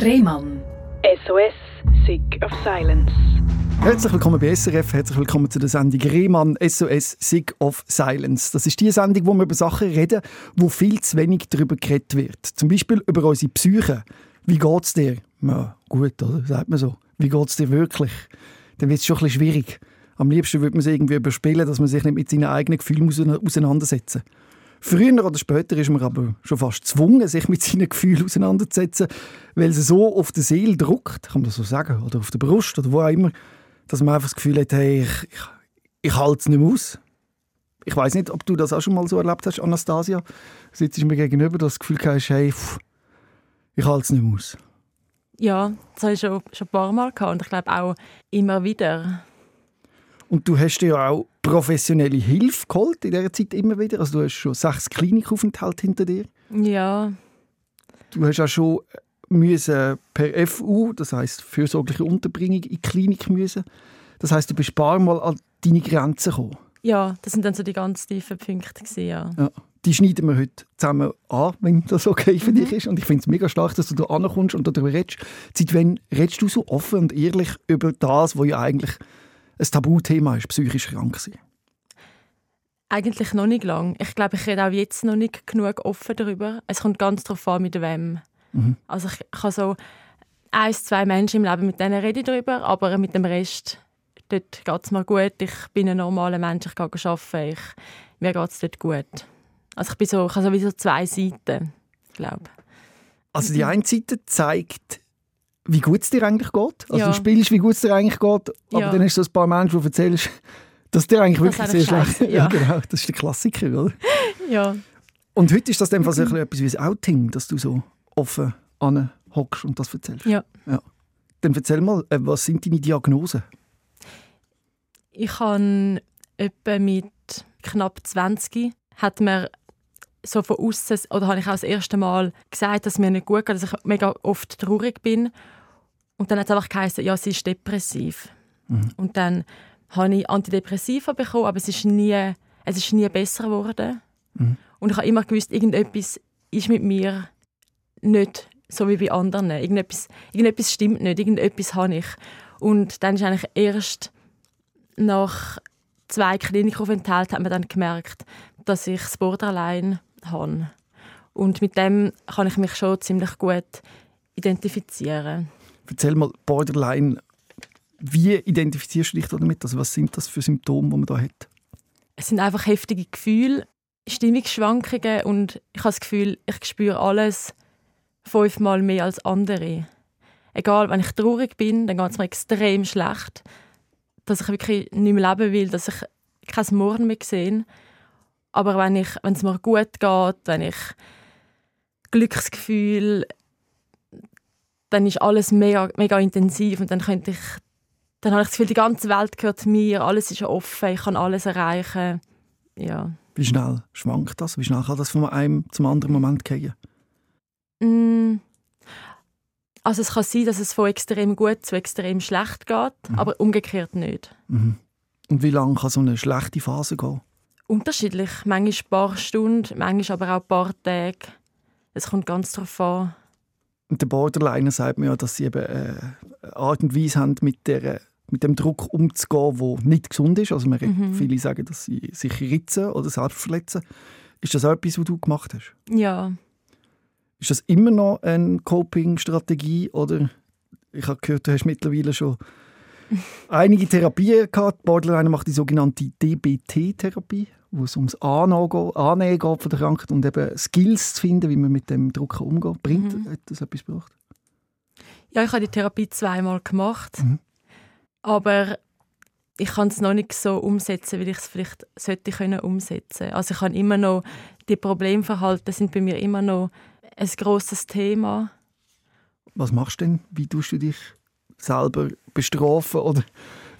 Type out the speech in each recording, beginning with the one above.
Rehmann. SOS, Sick of Silence. Herzlich willkommen bei SRF, herzlich willkommen zu der Sendung Rehmann SOS Sick of Silence. Das ist die Sendung, wo wir über Sachen reden, wo viel zu wenig darüber geredet wird. Zum Beispiel über unsere Psyche. Wie geht es dir? Ja, gut, oder? Sagt man so. Wie geht es dir wirklich? Dann wird es schon ein bisschen schwierig. Am liebsten würde man es irgendwie überspielen, dass man sich nicht mit seinen eigenen Gefühlen auseinandersetzen muss. Früher oder später ist man aber schon fast gezwungen, sich mit seinen Gefühlen auseinanderzusetzen, weil sie so auf der Seele druckt, kann man das so sagen, oder auf der Brust oder wo auch immer, dass man einfach das Gefühl hat, hey, ich, ich, ich halte es nicht mehr aus. Ich weiß nicht, ob du das auch schon mal so erlebt hast, Anastasia. Sitzt mir gegenüber, dass das Gefühl hast, hey, pff, ich halte es nicht mehr aus. Ja, das habe ich schon, schon ein paar Mal gehabt und ich glaube auch immer wieder. Und du hast dir ja auch professionelle Hilfe geholt in dieser Zeit immer wieder. Also du hast schon sechs Klinikaufenthalte hinter dir. Ja. Du hast auch schon müssen per FU, das heißt fürsorgliche Unterbringung, in die Klinik müssen. Das heißt, du bist ein paar Mal an deine Grenzen gekommen. Ja, das sind dann so die ganz tiefen Punkte gewesen, ja. ja. Die schneiden wir heute zusammen an, wenn das okay für mhm. dich ist. Und ich finde es mega stark, dass du da ankommst und darüber redest. Seit wann redest du so offen und ehrlich über das, was ja eigentlich ein Tabuthema ist, psychisch krank sein? Eigentlich noch nicht lang. Ich glaube, ich rede auch jetzt noch nicht genug offen darüber. Es kommt ganz darauf an, mit wem. Mhm. Also ich, habe so ein, zwei Menschen im Leben, mit denen rede ich darüber, aber mit dem Rest dort geht es mir gut. Ich bin ein normaler Mensch, ich gehe arbeiten, ich, mir geht es dort gut. Also ich, bin so, ich habe sowieso zwei Seiten, glaube Also die eine Seite zeigt, wie gut es dir eigentlich geht. Also ja. du spielst, wie gut es dir eigentlich geht, aber ja. dann hast du so ein paar Menschen, die erzählst, dass dir eigentlich wirklich sehr schlecht ja. ja, genau. Das ist der Klassiker, oder? ja. Und heute ist das dann fast mhm. etwas wie ein Outing, dass du so offen hockst und das erzählst. Ja. ja. Dann erzähl mal, äh, was sind deine Diagnosen? Ich habe etwa mit knapp 20 hat mir so von außen oder habe ich auch das erste Mal gesagt, dass mir nicht gut geht, dass ich mega oft traurig bin. Und dann hat es einfach geheißen, ja, sie ist depressiv. Mhm. Und dann habe ich Antidepressiva bekommen, aber es ist nie, es ist nie besser geworden. Mhm. Und ich habe immer gewusst, irgendetwas ist mit mir nicht so wie bei anderen. Irgendetwas, irgendetwas stimmt nicht, irgendetwas habe ich. Und dann ist eigentlich erst nach zwei Klinikaufenthalten hat man dann gemerkt, dass ich das Borderline habe. Und mit dem kann ich mich schon ziemlich gut identifizieren. Erzähl mal, Borderline, wie identifizierst du dich damit? Also was sind das für Symptome, die man da hat? Es sind einfach heftige Gefühle, Stimmungsschwankungen und ich habe das Gefühl, ich spüre alles fünfmal mehr als andere. Egal, wenn ich traurig bin, dann geht es mir extrem schlecht, dass ich wirklich nicht mehr leben will, dass ich kein Morgen mehr sehe. Aber wenn, wenn es mir gut geht, wenn ich Glücksgefühl, dann ist alles mega, mega intensiv und dann könnte ich dann habe ich das Gefühl, die ganze Welt gehört mir, alles ist offen, ich kann alles erreichen. Ja. Wie schnell schwankt das? Wie schnell kann das von einem zum anderen Moment gehen? Mm. Also es kann sein, dass es von extrem gut zu extrem schlecht geht, mhm. aber umgekehrt nicht. Mhm. Und wie lange kann so eine schlechte Phase gehen? Unterschiedlich. Manchmal ein paar Stunden, manchmal aber auch ein paar Tage. Es kommt ganz darauf an. Und der Borderliner sagt mir ja, dass sie eben äh, eine Art und Weise haben, mit, der, mit dem Druck umzugehen, der nicht gesund ist. Also man, mhm. Viele sagen, dass sie sich ritzen oder selbst verletzen. Ist das auch etwas, was du gemacht hast? Ja. Ist das immer noch eine Coping-Strategie oder ich habe gehört, du hast mittlerweile schon einige Therapien gehabt. Borderline macht die sogenannte DBT-Therapie, wo es ums Annehmen geht von der Krankheit und eben Skills zu finden, wie man mit dem Druck umgeht. Bringt mhm. hat das etwas gebracht? Ja, ich habe die Therapie zweimal gemacht, mhm. aber ich kann es noch nicht so umsetzen, wie ich es vielleicht sollte können umsetzen. Also ich habe immer noch die Problemverhalten sind bei mir immer noch ein grosses Thema. Was machst du denn? Wie tust du dich selber bestrafen oder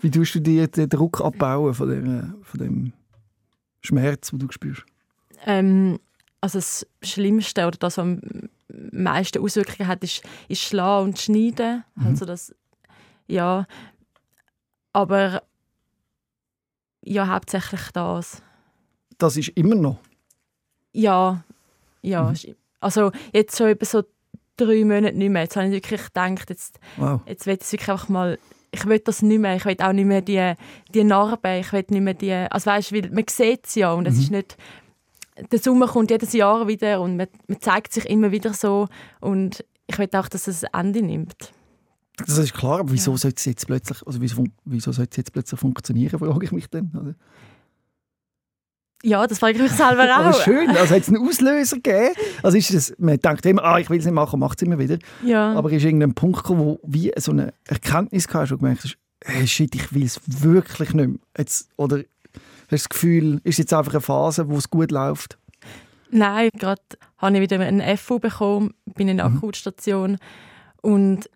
wie tust du dir den Druck abbauen von, der, von dem Schmerz, den du spürst? Ähm, also das Schlimmste oder das, was am meisten Auswirkungen hat, ist, ist Schlagen und Schneiden. Mhm. Also das, ja, aber ja, hauptsächlich das. Das ist immer noch? Ja, ja. Mhm. Also jetzt schon eben so drei Monate nicht mehr. Jetzt habe ich wirklich gedacht, jetzt, Wow. jetzt will ich wirklich einfach mal, ich will das nicht mehr. Ich will auch nicht mehr die, die Narben, ich will nicht mehr die, also weißt, weil man sieht es ja und es ist nicht, der Sommer kommt jedes Jahr wieder und man, man zeigt sich immer wieder so und ich will auch, dass es ein Ende nimmt. Das ist klar, aber wieso sollte es jetzt plötzlich, also wieso, wieso sollte es jetzt plötzlich funktionieren, frage ich mich dann. Oder? Ja, das frage ich mich selber Aber auch. schön, also hat es einen Auslöser gegeben? Also ist das, man denkt immer, ah, ich will es nicht machen, macht es immer wieder. Ja. Aber ist irgendein Punkt gekommen, wo wie so eine Erkenntnis wo du gemerkt hast, hey, shit, ich will es wirklich nicht mehr. Jetzt, oder hast du das Gefühl, ist jetzt einfach eine Phase, wo es gut läuft? Nein, gerade habe ich wieder einen FU bekommen, bin in der Mhm. Akutstation und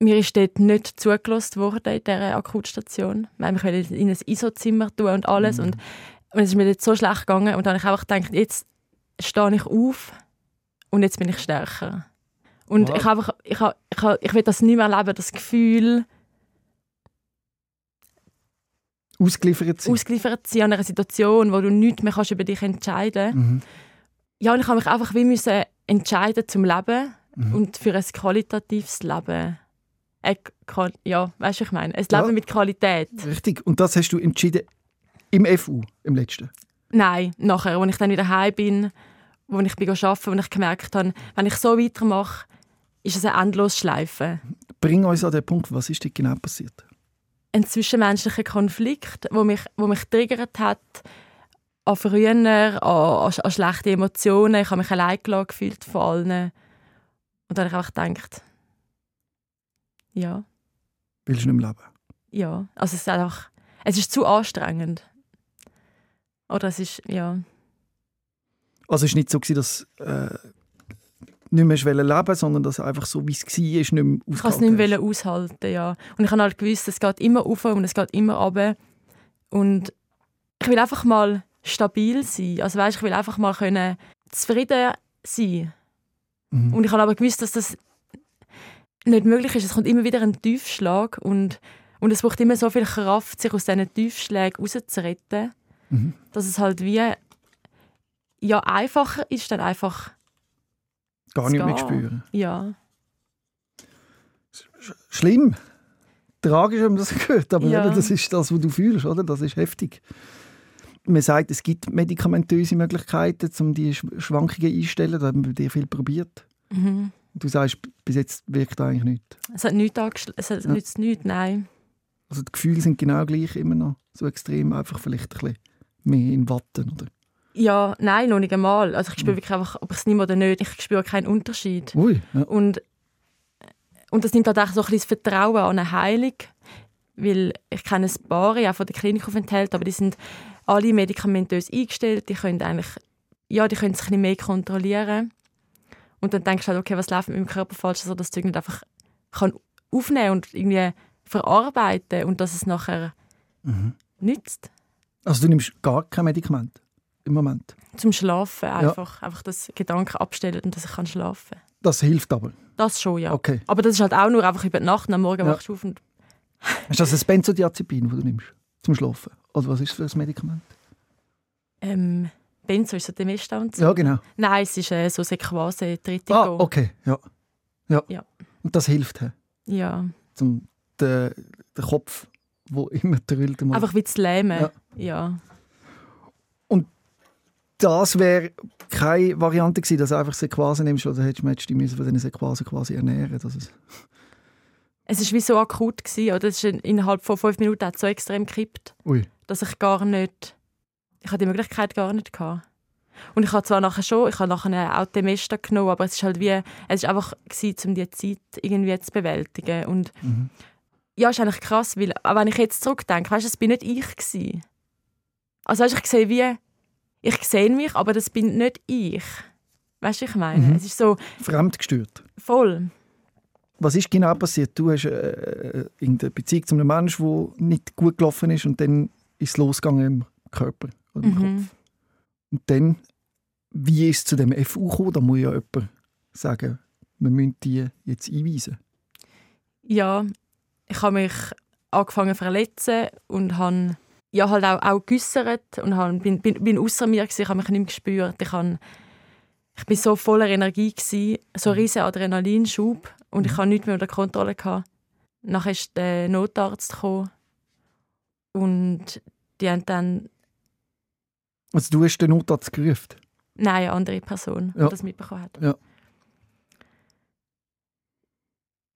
mir ist dort nicht zugelassen worden in dieser Akutstation. Wir haben mich in ein ISO-Zimmer tun und alles Mhm. und, und es ist mir dort so schlecht gegangen und dann habe ich einfach gedacht, jetzt stehe ich auf und jetzt bin ich stärker. Und Wow. ich, habe einfach, ich, habe, ich, habe, ich will das nicht mehr erleben, das Gefühl, Ausgeliefert sein? ausgeliefert zu sein an einer Situation, wo du nichts mehr kannst über dich entscheiden kannst. mhm. Ja, und ich habe mich einfach wie müssen entscheiden zum Leben Mhm. und für ein qualitatives Leben. Äh, ja, weißt du, was ich meine? Ein Ja. Leben mit Qualität. Richtig. Und das hast du entschieden im FU, im letzten? Nein, nachher, als ich dann wieder heim bin, wo ich bin arbeiten, wo ich gemerkt habe, wenn ich so weitermache, ist es eine endlose Schleife. Bring uns an den Punkt, was ist dort genau passiert? Ein zwischenmenschlicher Konflikt, wo mich, wo mich triggert hat an früher, an, an, an schlechte Emotionen. Ich habe mich allein gefühlt von allen. Und dann habe ich einfach gedacht, ja, Willst du nicht mehr leben? ja. Also es ist einfach, es ist zu anstrengend. Oder es ist, ja. Also es war nicht so, dass äh, nicht mehr leben wolltest, sondern dass einfach so, wie es war, nicht mehr Ich kann es nicht mehr aushalten, ja. Und ich habe halt gewusst, es geht immer auf und es geht immer runter. Und ich will einfach mal stabil sein. Also weißt, ich will einfach mal können zufrieden sein. Mhm. Und ich habe aber gewusst, dass das nicht möglich ist. Es kommt immer wieder ein Tiefschlag und, und es braucht immer so viel Kraft, sich aus diesen Tiefschlägen rauszuretten, Mhm. dass es halt wie ja einfacher ist, dann einfach Gar nicht mehr spüren. ja. Schlimm. Tragisch, wenn man das hört, aber Ja. das ist das, was du fühlst, oder? Das ist heftig. Man sagt, es gibt medikamentöse Möglichkeiten, um die Sch- Schwankungen einzustellen. Da haben wir bei dir viel probiert. Mhm. Du sagst, bis jetzt wirkt eigentlich nichts. Es hat nichts es hat Ja. nützt nichts, nein. Also die Gefühle sind genau gleich immer noch so extrem, einfach vielleicht ein bisschen mehr in Watten, oder? Ja, nein, noch nicht einmal. Also ich spüre wirklich einfach, ob ich es nehme oder nicht, ich spüre keinen Unterschied. Ui, ja. Und, und das nimmt halt auch so ein bisschen das Vertrauen an eine Heilung, weil ich kenne ein paar, auch von der Klinikaufenthalt, aber die sind alle medikamentös eingestellt, die können eigentlich, ja, die können sich ein bisschen mehr kontrollieren. Und dann denkst du halt, okay, was läuft mit meinem Körper falsch, dass du irgendwie einfach kann aufnehmen und irgendwie verarbeiten und dass es nachher Mhm. nützt. Also du nimmst gar kein Medikament im Moment. Zum Schlafen einfach. Einfach das Gedanken abstellen und dass ich kann schlafen Das hilft aber. Das schon, ja. Okay. Aber das ist halt auch nur einfach über die Nacht und am Morgen Ja. wachst du auf und Ist das ein Benzodiazepin, das du nimmst zum Schlafen? Oder was ist das für ein Medikament? ähm, Benzo ist so der Mist und so. Ja, genau. Nein, es ist äh, so Sequase, Tritico. Ah, okay, ja. ja. Ja. Und das hilft, he, Ja, zum den, den Kopf, wo immer mal- einfach wie zu lähmen. Ja. Ja. Das wäre keine Variante gewesen, dass du einfach Sequasen nimmst, oder hättest du dich müssen von diesen Sequasen quasi ernähren dass es Es war wie so akut, gewesen, oder? Es ist in- innerhalb von fünf Minuten hat so extrem gekippt, Ui. dass ich gar nicht... Ich hatte die Möglichkeit gar nicht. Gehabt. Und ich habe zwar nachher schon, ich habe nachher auch den Mesta genommen, aber es ist halt wie, es ist einfach gewesen, um die Zeit irgendwie zu bewältigen. Und Mhm. Ja, ist eigentlich krass, weil auch wenn ich jetzt zurückdenke, weißt du, das bin nicht ich gewesen. Also weißt, ich sehe wie, ich sehe mich, aber das bin nicht ich. Weißt du, ich meine, Mhm. es ist so Fremdgestört. voll. Was ist genau passiert? Du hast äh, irgendeine Beziehung zu einem Menschen, der nicht gut gelaufen ist und dann ist es losgegangen im Körper oder im Mhm. Kopf. Und dann, wie ist es zu dem FU gekommen? Da muss ja jemand sagen, wir müssen die jetzt einweisen. Ja, ich habe mich angefangen zu verletzen und habe ja, halt auch, auch geäussert und habe, bin, bin, bin außer mir gewesen, ich habe mich nicht mehr gespürt. Ich habe ich bin so voller Energie gewesen, so ein riesen Adrenalinschub und ich hatte nichts mehr unter Kontrolle gehabt. Nachher ist der Notarzt gekommen und die haben dann Also du hast den Notarzt gerufen? nein eine andere Person, Ja. die das mitbekommen hat. Ja.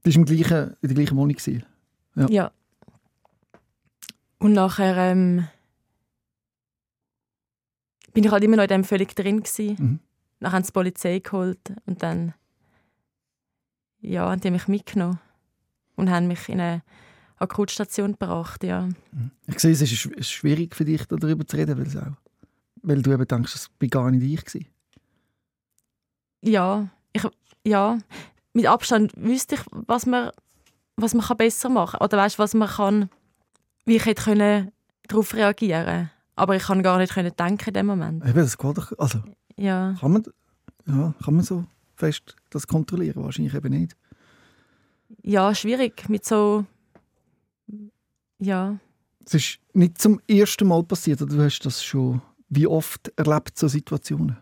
Das war im gleichen, in der gleichen Wohnung. gewesen. Ja. Ja. Und nachher ähm, bin ich halt immer noch in dem völlig drin gewesen. Mhm. Dann haben sie die Polizei geholt und dann ja, haben die mich mitgenommen und haben mich in eine Akutstation gebracht, ja. Ich sehe, es ist schw- es ist schwierig für dich, darüber zu reden, weil, es auch, weil du eben denkst, es war gar nicht ich. Gewesen. Ja, ich, ja, mit Abstand wüsste ich, was man, was man kann besser machen kann. Oder weißt, was man kann, wie ich hätte können darauf reagieren Aber ich kann gar nicht können denken in dem Moment. Eben, das geht doch, also Ja, kann man, ja, kann man so fest das kontrollieren? Wahrscheinlich eben nicht. ja schwierig mit so, ja. Es ist nicht zum ersten Mal passiert, oder du hast das schon wie oft erlebt, so Situationen?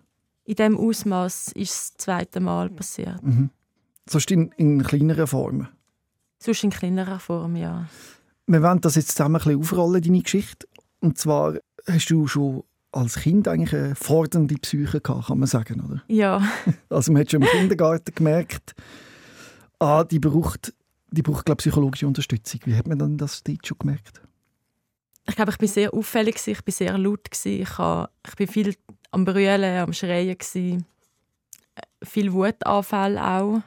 In dem Ausmaß ist es das zweite Mal passiert. Mhm. Sonst in, in kleineren Formen. Sonst in kleinerer Form, ja. Wir wollen das jetzt zusammen ein bisschen aufrollen, deine Geschichte. Und zwar hast du schon als Kind eigentlich eine fordernde Psyche gehabt, kann man sagen, oder? Ja, Also man hat schon im Kindergarten gemerkt, ah, die braucht, die braucht glaube psychologische Unterstützung. Wie hat man dann das dort schon gemerkt? ich glaube, ich bin sehr auffällig, ich bin sehr laut, ich, ich bin viel am Brüllen, am Schreien, gewesen. Äh, viel Wutanfälle auch.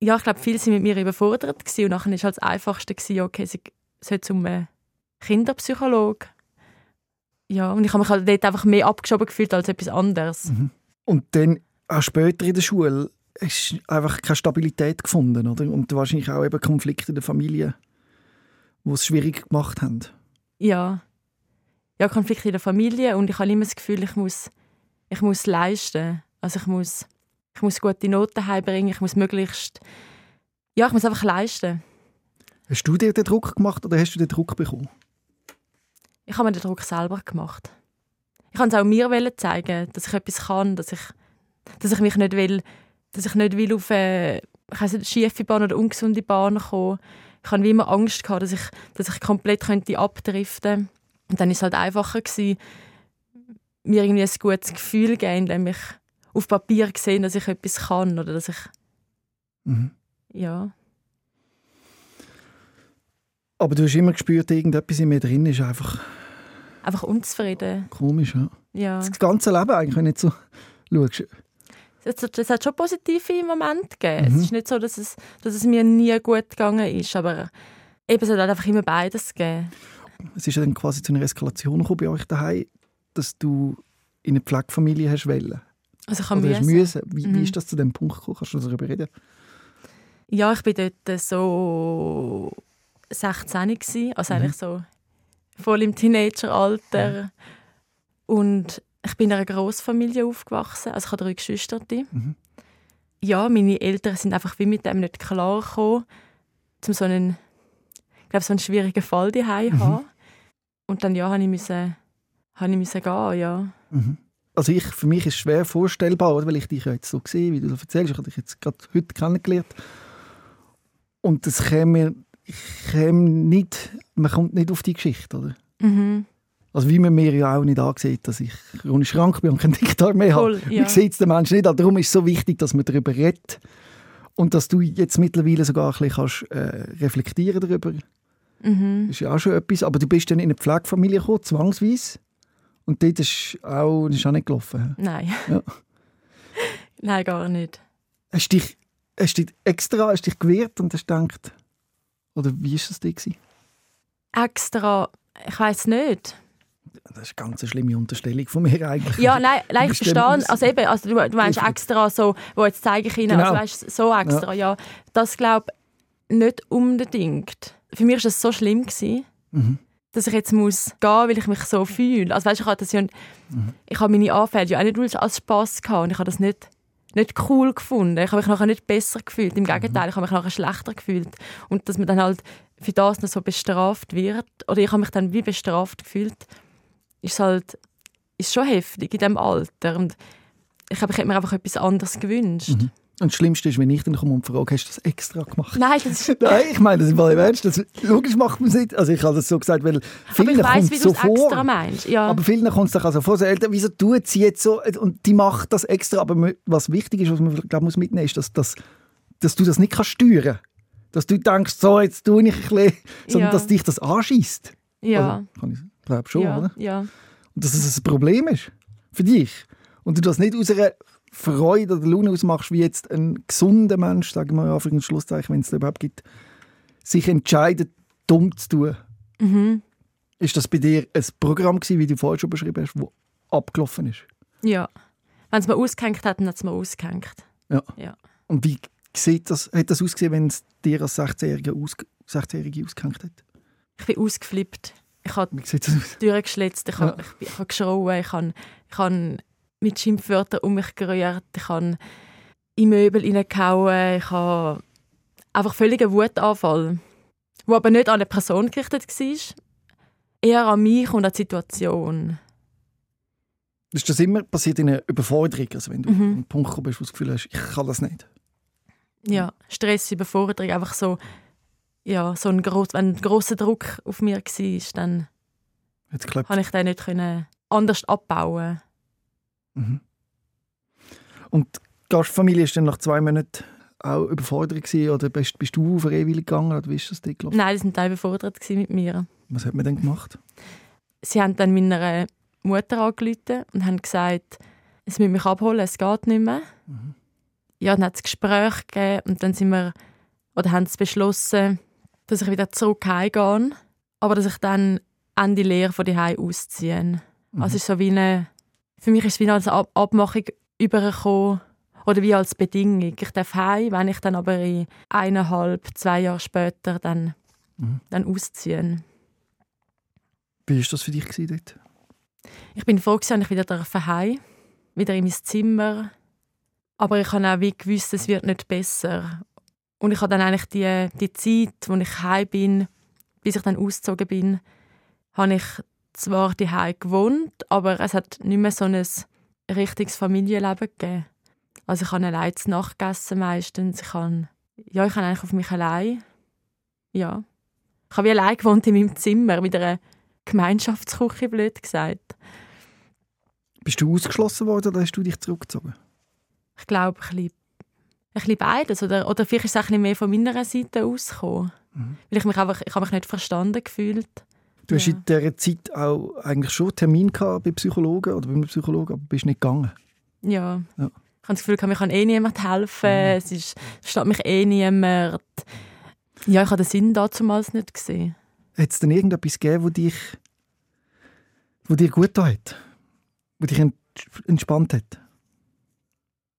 Ja, ich glaube, viele sind mit mir überfordert gewesen, und nachher war halt das Einfachste, gewesen, okay, sie soll zum äh, Kinderpsychologe. Ja, und ich habe mich halt dort einfach mehr abgeschoben gefühlt als etwas anderes. Und dann auch später in der Schule hast du einfach keine Stabilität gefunden, oder? Und wahrscheinlich auch eben Konflikte in der Familie, die es schwierig gemacht haben. Ja. Ja, Konflikte in der Familie und ich habe immer das Gefühl, ich muss, ich muss leisten. Also ich muss, ich muss gute Noten heimbringen, ich muss möglichst, ja, ich muss einfach leisten. Hast du dir den Druck gemacht oder hast du den Druck bekommen? Ich habe mir den Druck selber gemacht. Ich wollte es auch mir zeigen, dass ich etwas kann, dass ich, dass ich mich nicht will, dass ich nicht will auf eine ich weiss nicht, schiefe Bahn oder ungesunde Bahn kommen. Ich hatte wie immer Angst, gehabt, dass ich, dass ich komplett könnte abdriften Und dann war es halt einfacher, gewesen, mir irgendwie ein gutes Gefühl zu geben, indem ich auf Papier gesehen, dass ich etwas kann oder dass ich, Mhm. ja, Aber du hast immer gespürt, irgendetwas in mir drin ist einfach einfach unzufrieden. komisch. Ja? Ja. Das ganze Leben eigentlich, wenn du nicht so schaust. Es, hat- es hat schon positive Momente gegeben. Mhm. Es ist nicht so, dass es, dass es mir nie gut gegangen ist, aber eben, es hat halt einfach immer beides gegeben. Es ist ja dann quasi zu einer Eskalation gekommen bei euch daheim, dass du in eine Pflegefamilie hast wollen. Also ich habe Oder müssen. müssen. Wie, Mhm. wie ist das zu dem Punkt gekommen? Kannst du darüber reden? Ja, ich war dort so 16 gsi, also Mhm. eigentlich so voll im Teenageralter. Und ich bin in einer Großfamilie aufgewachsen, also ich habe drei Geschwister. Mhm. Ja, meine Eltern sind einfach wie mit dem nicht klar gekommen, um so einen, ich glaube, so einen schwierigen Fall daheim Mhm. zu haben. Und dann ja, habe ich müssen, habe ich müssen gehen, ja. Mhm. Also ich, für mich ist es schwer vorstellbar, oder? weil ich dich ja jetzt so sehe, wie du das erzählst. Ich habe dich jetzt gerade heute kennengelernt. Und das käme, käme nicht, man kommt nicht auf die Geschichte, oder? Mhm. Also wie man mir ja auch nicht ansieht, dass ich chronisch krank bin und keinen Dickdarm mehr habe. Voll, ja. Man sieht es den Menschen nicht. Also Darum ist es so wichtig, dass man darüber redet. Und dass du jetzt mittlerweile sogar ein bisschen kannst, äh, reflektieren darüber. Mhm. ist ja auch schon etwas. Aber du bist dann in eine Pflegefamilie gekommen, zwangsweise. Und dort ist auch, das ist auch nicht gelaufen. Nein. Ja. Nein, gar nicht. Hast du dich, hast dich extra hast dich gewehrt und hast gedacht, oder wie war das dir? Extra, ich weiß nicht. Das ist eine ganz schlimme Unterstellung von mir eigentlich. Ja, nein, nein Du ich verstehe. Also eben, also du, du meinst extra so, wo jetzt zeige ich Ihnen, Genau. also weißt, so extra, ja. Das glaube ich nicht unbedingt. Für mich war das so schlimm, gewesen, Mhm. Dass ich jetzt muss gehen, weil ich mich so fühle. Also weißt, ich habe das ja, Mhm. ich habe meine Anfälle ja auch nicht als Spass gehabt und ich habe das nicht nicht cool gefunden. Ich habe mich nachher nicht besser gefühlt. Im Mhm. Gegenteil, ich habe mich nachher schlechter gefühlt. Und dass man dann halt für das noch so bestraft wird, oder ich habe mich dann wie bestraft gefühlt, ist halt ist schon heftig in diesem Alter. Und ich glaube, ich hätte mir einfach etwas anderes gewünscht. Mhm. Und das Schlimmste ist, wenn ich dann komme und frage, hast du das extra gemacht? Nein, das ist... Nein, ich meine das im Fall im Ernst. Das, logisch macht man es nicht. Also ich habe das so gesagt, weil vielen kommt wie so du es vor. extra meinst. Ja. Aber vielen kommt es doch also vor, so Eltern, wieso tut sie jetzt so und die macht das extra. Aber was wichtig ist, was man glaub, muss mitnehmen, ist, dass, dass, dass du das nicht kannst steuern Dass du denkst, so, jetzt tue ich ein bisschen, sondern Ja. dass dich das anschießt. ja. Also, kann ich glaube schon, ja. oder? ja. Und dass es ein Problem ist für dich. Und du das nicht aus einer Freude oder Laune ausmachst, wie jetzt ein gesunder Mensch, sagen wir mal und Schlusszeichen, wenn es überhaupt gibt, sich entscheidet, dumm zu tun. Mhm. Ist das bei dir ein Programm gewesen, wie du vorher schon beschrieben hast, das abgelaufen ist? Ja. Wenn es mir ausgehängt hat, dann hat es mir ausgehängt. Ja. Ja. Und wie sieht das, hat das ausgesehen, wenn es dir als 16-Jährige aus, 16 ausgehängt hat? Ich bin ausgeflippt. Ich habe die Türen geschlitzt, ich habe, Ja. ich, ich habe geschrauen, ich habe, ich habe mit Schimpfwörtern um mich gerührt, ich habe in Möbel hineingehauen, ich habe einfach völligen Wutanfall, wo aber nicht an eine Person gerichtet war, eher an mich und an die Situation. Ist das immer passiert in einer Überforderung? Also wenn du Mhm. an einen Punkt gekommen bist, wo du das Gefühl hast, ich kann das nicht. Ja, Stress, Überforderung, einfach so, ja, so ein, gross, wenn ein grosser Druck auf mir war, dann konnte ich den nicht können anders abbauen. Mhm. Und die Gastfamilie ist dann nach zwei Monaten auch überfordert gewesen, oder bist, bist du freiwillig gegangen oder wie ist das dort gelaufen? Nein, die sind auch überfordert mit mir. Was hat man dann gemacht? Sie haben dann meiner Mutter angerufen und haben gesagt, es müssen mich abholen, es geht nicht mehr. Mhm. Ja, dann hat es Gespräche gegeben und dann sind wir, oder haben sie beschlossen, dass ich wieder zurück heimgehe, aber dass ich dann Ende Lehre von die ausziehe. Mhm. Also es ist so wie eine, für mich ist es wie eine Ab Abmachung übergekommen oder wie als Bedingung. Ich darf heim, wenn ich dann aber in eineinhalb, zwei Jahre später dann, Mhm. dann ausziehen. Wie war das für dich gewesen dort? Ich bin froh, dass ich wieder durfte heim, wieder in mein Zimmer. Aber ich habe auch wie gewusst, es wird nicht besser. Und ich habe dann eigentlich die, die Zeit, wo ich heim bin, bis ich dann ausgezogen bin, habe ich zwar daheim gewohnt, aber es hat nicht mehr so ein richtiges Familienleben gegeben. Also ich habe allein zu Nacht gegessen meistens. Ich habe, ja, ich habe eigentlich auf mich allein. Ja. Ich habe wie allein gewohnt in meinem Zimmer mit einer Gemeinschaftsküche, blöd gesagt. Bist du ausgeschlossen worden oder hast du dich zurückgezogen? Ich glaube, ein bisschen, ein bisschen beides. Oder, oder vielleicht ist es ein bisschen mehr von meiner Seite ausgekommen. Mhm. Weil ich mich einfach, ich habe mich nicht verstanden gefühlt. Du hast Ja. in dieser Zeit auch eigentlich schon Termin gehabt bei Psychologen oder bei einem Psychologen, aber bist nicht gegangen. Ja. Ja. Ich habe das Gefühl, mir kann eh niemand helfen. Mhm. Es ist, versteht mich eh niemand. Ja, ich habe den Sinn damals nicht gesehen. Hat es denn irgendetwas gegeben, wo dich, wo dir gut hat? Wo dich ent entspannt hat?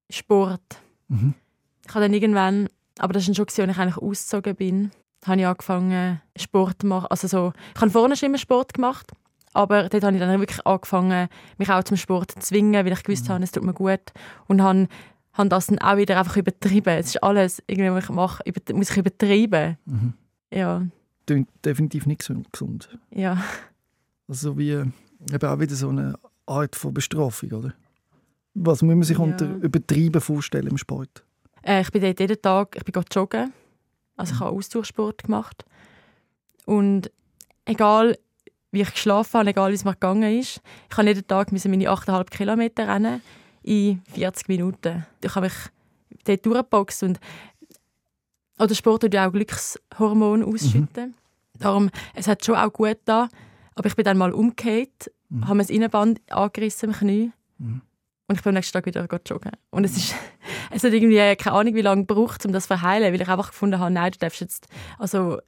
Sport. Mhm. Ich habe dann irgendwann, aber das war schon, als ich eigentlich ausgezogen bin, habe ich angefangen Sport zu machen. Also so, ich habe vorne schon immer Sport gemacht, aber dort habe ich dann wirklich angefangen, mich auch zum Sport zu zwingen, weil ich gewusst habe, es tut mir gut. Und habe, habe das dann auch wieder einfach übertrieben. Es ist alles, irgendwie, was ich mache, muss ich übertreiben. Mhm. Ja, Klingt definitiv nicht gesund. ja. Also wie eben auch wieder so eine Art von Bestrafung, oder? Was muss man sich Ja. unter Übertrieben vorstellen im Sport? Äh, ich bin dort jeden Tag, ich bin joggen. Also ich habe Ausdauersport gemacht. Und egal wie ich geschlafen habe, egal wie es mir gegangen ist, ich habe jeden Tag meine 8,5 Kilometer rennen in 40 Minuten. Ich habe mich dort durchgeboxt und oder Sport tut ja auch Glückshormone ausschütten. Darum, es hat schon auch gut da. Aber ich bin dann mal umgekehrt, Mhm. habe mir das Innenband angerissen im Knie. Mhm. Und ich bin am nächsten Tag wieder joggen. Und es ist, es hat irgendwie keine Ahnung, wie lange gebraucht, um das zu verheilen, weil ich einfach gefunden habe, nein, du darfst jetzt, also,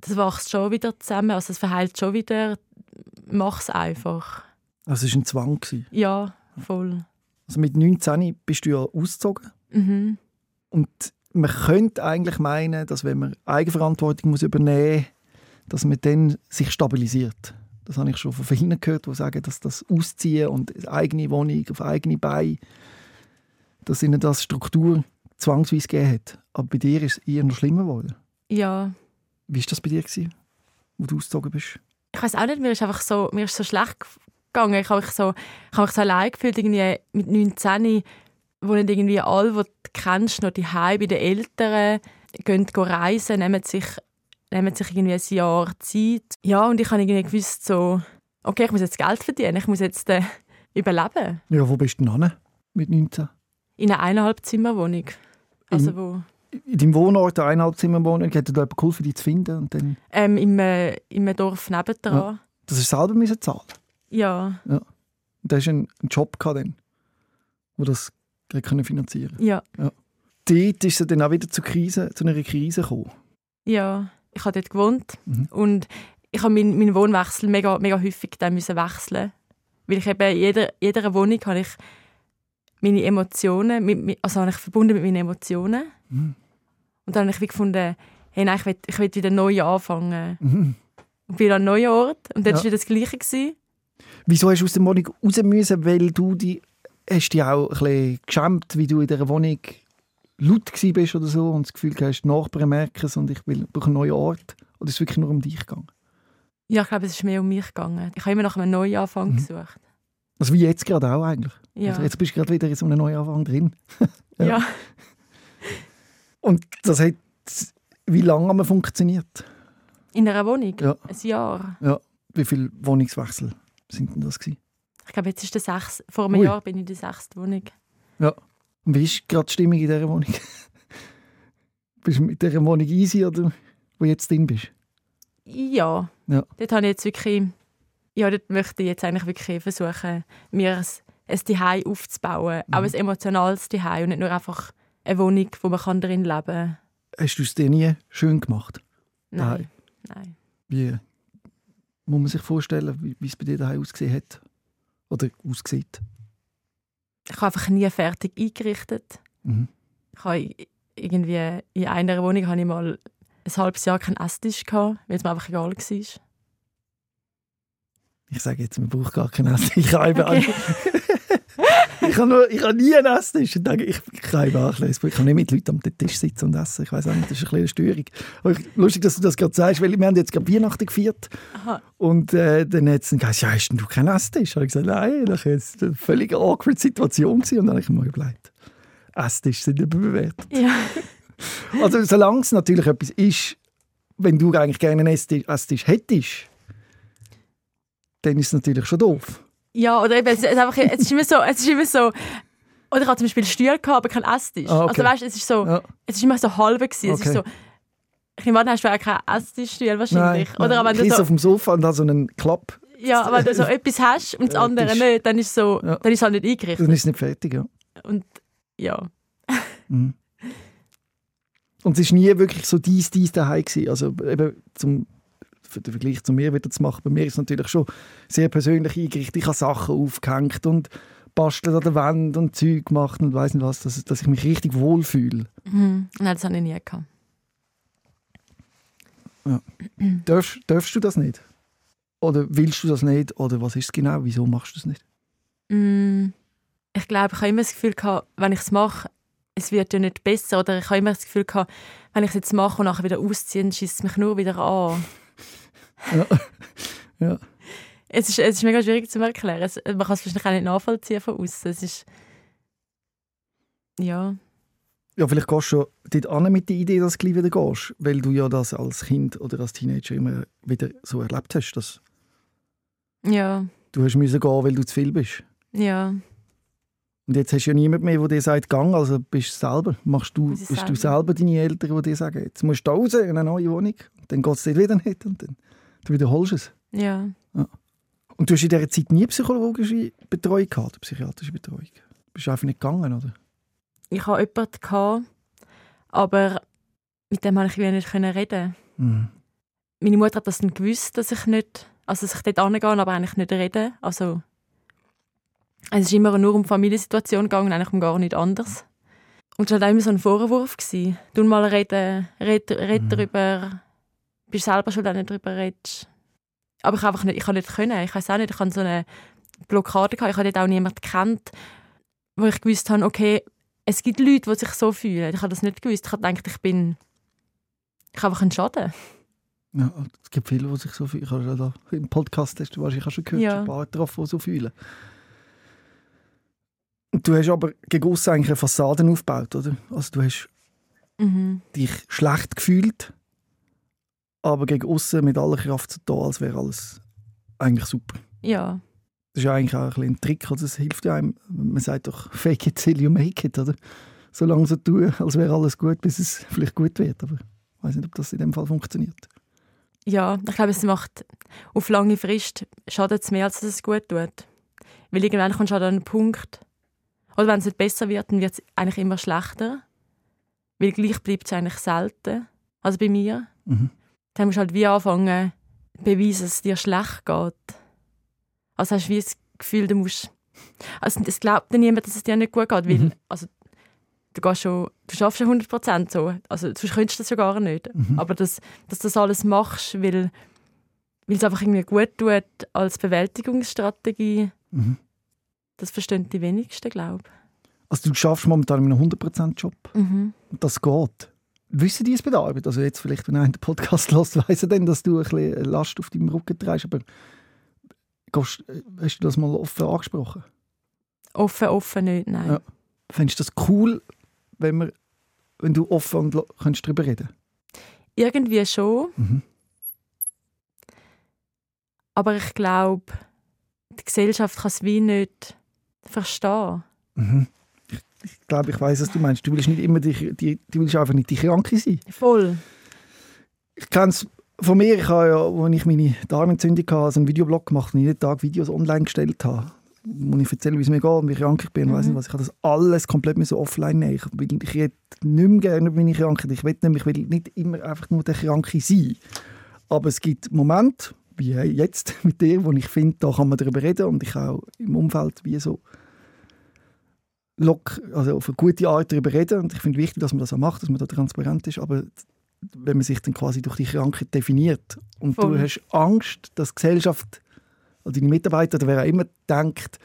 das wächst schon wieder zusammen, also es verheilt schon wieder, mach's einfach. Also es war ein Zwang. Gewesen. Ja, voll. Also mit 19 bist du ja ausgezogen. Mhm. Und man könnte eigentlich meinen, dass wenn man Eigenverantwortung muss übernehmen muss, dass man dann sich stabilisiert. Das habe ich schon von vielen gehört, die sagen, dass das Ausziehen und eigene Wohnung auf eigene Beine, dass ihnen das Struktur zwangsweise gegeben hat. Aber bei dir ist es eher noch schlimmer geworden. Ja. Wie war das bei dir, gewesen, wo du ausgezogen bist? Ich weiß auch nicht, mir ist einfach so, mir ist so schlecht gegangen. Ich habe mich so, ich habe mich so allein gefühlt, irgendwie mit 19, wo nicht irgendwie alle, die du kennst, noch die bei den Eltern, gehen reisen, nehmen sich, nehmen sich irgendwie ein Jahr Zeit. Ja, und ich habe irgendwie gewusst, so, okay, ich muss jetzt Geld verdienen, ich muss jetzt äh, überleben. Ja, wo bist du denn hin mit 19? In einer eineinhalb Zimmerwohnung. Also wo... In deinem Wohnort, eine eineinhalb Zimmerwohnung, dir da jemand geholfen, dich zu finden? Und dann... Ähm, im, äh, Im Dorf nebendran. Ja. Das ist selber müssen zahlen? Ja. ja. Und da hast du einen, Job gehabt, dann, wo das können finanzieren Ja. ja. Dort ist es dann auch wieder zu, Krise, zu einer Krise gekommen? Ja, ich habe dort gewohnt mhm. und ich habe meinen, meinen Wohnwechsel mega, mega häufig dann müssen wechseln weil ich eben in jeder, jeder Wohnung habe ich meine Emotionen, mit, also habe ich verbunden mit meinen Emotionen. Mhm. Und dann habe ich gefunden, hey, nein, ich will, ich will wieder neu anfangen. Mhm. Und bin an einem neuen Ort und dann ja. war wieder das Gleiche. Gewesen. Wieso hast du aus der Wohnung raus müssen? Weil du die, hast dich auch ein bisschen geschämt, wie du in dieser Wohnung laut bist oder so und das Gefühl hast, die Nachbarn merken es und ich will, brauche einen neuen Ort? Oder ist es wirklich nur um dich gegangen? Ja, ich glaube, es ist mehr um mich gegangen. Ich habe immer nach einem Neuanfang mhm. gesucht. Also wie jetzt gerade auch eigentlich? Ja. Also jetzt bist du gerade wieder in so einem Neuanfang drin. ja. ja. Und das hat wie lange haben funktioniert? In einer Wohnung? Ja. Ein Jahr. Ja. Wie viele Wohnungswechsel sind denn das gewesen? Ich glaube, jetzt ist der sechs. Vor einem Ui. Jahr bin ich in der sechsten Wohnung. Ja. Wie ist gerade die Stimmung in dieser Wohnung? bist du mit dieser Wohnung easy oder wo du jetzt drin bist? Ja. ja. Dort habe ich jetzt wirklich, ja, dort möchte ich jetzt eigentlich wirklich versuchen, mir ein, ein Zuhause aufzubauen. Mhm. Auch ein emotionales Zuhause und nicht nur einfach eine Wohnung, wo man drin leben kann. Hast du es dir nie schön gemacht? Nein. Nein. Wie muss man sich vorstellen, wie, wie es bei dir daheim ausgesehen hat? Oder aussieht? Ich habe einfach nie fertig eingerichtet. Mhm. Ich habe irgendwie in einer Wohnung habe ich mal ein halbes Jahr keinen Esstisch gehabt, weil es mir einfach egal war. Ich sage jetzt, man braucht gar keinen Esstisch. Ich habe okay. ich habe, nur, ich habe nie einen Esstisch. Ich, denke, ich, ich kann Ich kann nicht mit Leuten am Tisch sitzen und essen. Ich weiß auch nicht, das ist eine kleine Störung. Aber lustig, dass du das gerade sagst, weil wir haben jetzt gerade Weihnachten gefeiert. Aha. Und äh, dann hat es gesagt, ja, hast du keinen Esstisch? Ich gesagt, nein, das war jetzt eine völlig awkward Situation. Und dann habe ich mir überlegt, Esstisch sind überbewertet. Ja. also solange es natürlich etwas ist, wenn du eigentlich gerne einen Esstisch hättest, dann ist es natürlich schon doof. Ja, oder eben, es, ist einfach, es ist immer so, es ist immer so, oder ich hatte zum Beispiel Stuhl, gehabt, aber keinen Esstisch. Ah, okay. Also weißt, es ist so, ja. es ist immer so halb gewesen. Okay. Es ist so, ich nehme an, hast du keinen Esstischstuhl wahrscheinlich. Nein, oder nein. wenn du so, auf dem Sofa und da so einen Klapp. Ja, aber wenn du so etwas hast und das andere nicht, dann ist so, ja. dann ist es halt nicht eingerichtet. Dann ist es nicht fertig, ja. Und ja. Mhm. Und es war nie wirklich so dies, dies daheim gewesen. Also eben zum den Vergleich zu mir wieder zu machen. Bei mir ist es natürlich schon sehr persönlich eingerichtet. Ich habe Sachen aufgehängt und bastelt an der Wand und Zeug gemacht und weiß nicht was, dass, dass ich mich richtig wohlfühle. Mhm. Nein, das habe ich nie gehabt. Ja. Darfst, darfst du das nicht? Oder willst du das nicht? Oder was ist es genau? Wieso machst du es nicht? Mm, ich glaube, ich habe immer das Gefühl gehabt, wenn ich es mache, es wird ja nicht besser. Oder ich habe immer das Gefühl gehabt, wenn ich es jetzt mache und nachher wieder ausziehe, schießt es mich nur wieder an. Ja. ja. Es ist, es ist mega schwierig zu erklären. Es, man kann es wahrscheinlich auch nicht nachvollziehen von außen. Es ist. Ja. Ja, vielleicht gehst du dort an mit der Idee, dass du gleich wieder gehst, weil du ja das als Kind oder als Teenager immer wieder so erlebt hast. Dass ja. Du hast müssen gehen, weil du zu viel bist. Ja. Und jetzt hast du ja niemand mehr, der dir sagt, gang, also bist du selber. Machst du, bist selber. du selber deine Eltern, die dir sagen, jetzt musst du raus in eine neue Wohnung, dann geht es dort wieder nicht und dann Du wiederholst es. Ja. ja. Und du hast in dieser Zeit nie psychologische Betreuung gehabt, psychiatrische Betreuung? Bist du einfach nicht gegangen, oder? Ich hatte jemanden, gehabt, aber mit dem konnte ich nicht reden. Mhm. Meine Mutter hat das dann gewusst, dass ich nicht, also dass ich dort angehe, aber eigentlich nicht reden. Also es ist immer nur um Familiensituation gegangen, eigentlich um gar nicht anders. Und es war immer so ein Vorwurf. Gewesen. Du mal reden, red, red mhm. darüber, bist selber schon, du darüber redest. Aber ich einfach nicht, ich kann nicht können. Ich weiß auch nicht, ich habe so eine Blockade gehabt. Ich habe dort auch niemanden kennt, wo ich gewusst habe, okay, es gibt Leute, die sich so fühlen. Ich habe das nicht gewusst. Ich habe gedacht, ich bin, ich habe einfach einen Schaden. Ja, es gibt viele, die sich so fühlen. Ich habe da Im Podcast hast du wahrscheinlich auch schon gehört, Ja. ein paar getroffen, die so fühlen. Du hast aber gegen eigentlich eine Fassade aufgebaut, oder? Also du hast Mhm. dich schlecht gefühlt, aber gegen außen mit aller Kraft so da, als wäre alles eigentlich super. Ja. Das ist ja eigentlich auch ein, ein Trick, oder? Das hilft ja einem. Man sagt doch, fake it till you make it, oder? Solange so tun, als wäre alles gut, bis es vielleicht gut wird. Aber ich weiß nicht, ob das in dem Fall funktioniert. Ja, ich glaube, es macht auf lange Frist schadet es mehr, als dass es gut tut. Weil irgendwann kommst du an einen Punkt, oder wenn es nicht besser wird, dann wird es eigentlich immer schlechter. Weil gleich bleibt es eigentlich selten. Also bei mir. Mhm. Dann musst du halt wie anfangen, beweisen, dass es dir schlecht geht. Also hast du wie das Gefühl, du musst... Also es glaubt dir niemand, dass es dir nicht gut geht, weil Mhm. also, du, gehst schon, du schaffst schon 100% so. Also sonst könntest du das ja gar nicht. Mhm. Aber das, dass du das alles machst, weil, weil es einfach irgendwie gut tut als Bewältigungsstrategie, Mhm. das verstehen die wenigsten, glaube Also du schaffst momentan in einem 100%-Job. ich. Mhm. Und das geht. Wissen die es bei der Arbeit? Also jetzt vielleicht, wenn einer den Podcast hört, weiss er dann, dass du ein bisschen Last auf deinem Rücken trägst. Aber gehst, hast du das mal offen angesprochen? Offen, offen nicht, nein. Ja. Fändest du das cool, wenn, wir, wenn du offen und könntest darüber reden Irgendwie schon, mhm. aber ich glaube, die Gesellschaft kann es wie nicht verstehen. Mhm. Ich, glaube, ich weiß, was du meinst. Du willst nicht immer die, die, du willst einfach nicht die Kranke sein. Voll. Ich kenne es von mir. Ich habe ja, als ich meine Darmentzündung hatte, also einen Videoblog gemacht und jeden Tag Videos online gestellt habe, wo ich erzähle, wie es mir geht wie krank ich bin Mhm. weiss nicht was. Ich habe das alles komplett so offline nehmen. Ich, will, ich hätte nicht mehr gerne meine Krankheit. Ich will, nicht, ich will nicht immer einfach nur der Kranke sein. Aber es gibt Momente, wie jetzt mit dir, wo ich finde, da kann man darüber reden und ich auch im Umfeld wie so lock, also auf eine gute Art darüber reden. Und ich finde wichtig, dass man das auch macht, dass man da transparent ist. Aber wenn man sich dann quasi durch die Krankheit definiert und Voll. du hast Angst, dass die Gesellschaft oder deine Mitarbeiter oder wer auch immer denkt,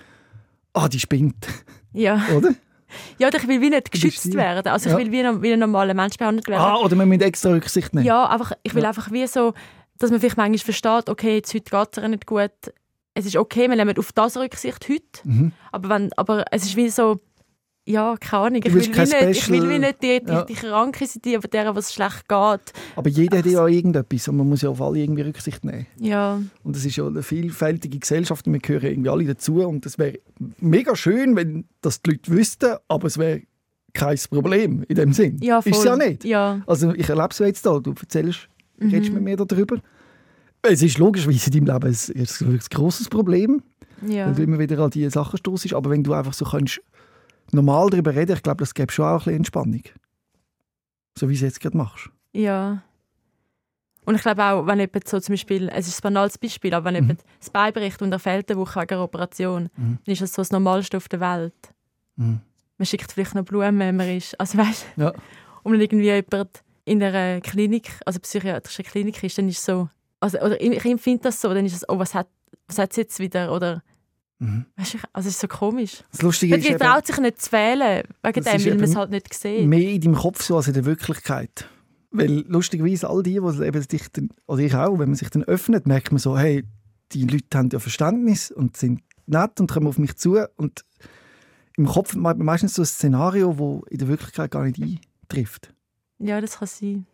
ah, die spinnt, Ja. oder? ja, ich will wie nicht geschützt werden. Also ich Ja. will wie ein, wie ein normaler Mensch behandelt werden. Ah, oder man muss extra Rücksicht nehmen. Ja, einfach, ich will Ja. einfach wie so, dass man vielleicht manchmal versteht, okay, jetzt heute geht es nicht gut. Es ist okay, wir nehmen auf das Rücksicht heute. Mhm. Aber, wenn, aber es ist wie so, ja, keine Ahnung. Ich will, wie kein nicht, ich will wie nicht die, die, Ja. die Kranke sein, die, aber der, was schlecht geht. Aber jeder hat ja irgendetwas und man muss ja auf alle irgendwie Rücksicht nehmen. Ja, Und es ist ja eine vielfältige Gesellschaft und wir gehören irgendwie alle dazu. Und es wäre mega schön, wenn das die Leute wüssten, aber es wäre kein Problem in dem Sinn. ja voll. Ist es ja nicht. Ja. Also ich erlebe es jetzt da, du erzählst, Mhm. redest mit mir darüber. Es ist logischerweise in deinem Leben ein, ein, ein grosses Problem, Ja. weil du immer wieder an diese Sachen stoßest. Aber wenn du einfach so kannst, normal darüber reden, ich glaube, das gäbe schon auch ein bisschen Entspannung. So wie du es jetzt gerade machst. ja. Und ich glaube auch, wenn jemand so zum Beispiel, es ist ein banales Beispiel, aber wenn Mhm. jemand das Bein bricht und er fehlt eine Woche wegen einer Operation, Mhm. dann ist das so das Normalste auf der Welt. Mhm. Man schickt vielleicht noch Blumen, wenn man ist. Also weißt Ja. und wenn irgendwie jemand in einer Klinik, also psychiatrische Klinik ist, dann ist es so, also, oder ich ich empfinde das so, dann ist es, oh, was hat was hat sie jetzt wieder, oder, Mhm. weißt du, also es ist so komisch. Das Lustige Man ist traut sich nicht zu wählen, wegen Das dem, weil man es halt nicht sieht. mehr in deinem Kopf so als in der Wirklichkeit. Weil lustigerweise all die, die eben sich dann, oder ich auch, wenn man sich dann öffnet, merkt man so, hey, die Leute haben ja Verständnis und sind nett und kommen auf mich zu und im Kopf hat man meistens so ein Szenario, wo in der Wirklichkeit gar nicht eintrifft. Ja, das kann sein.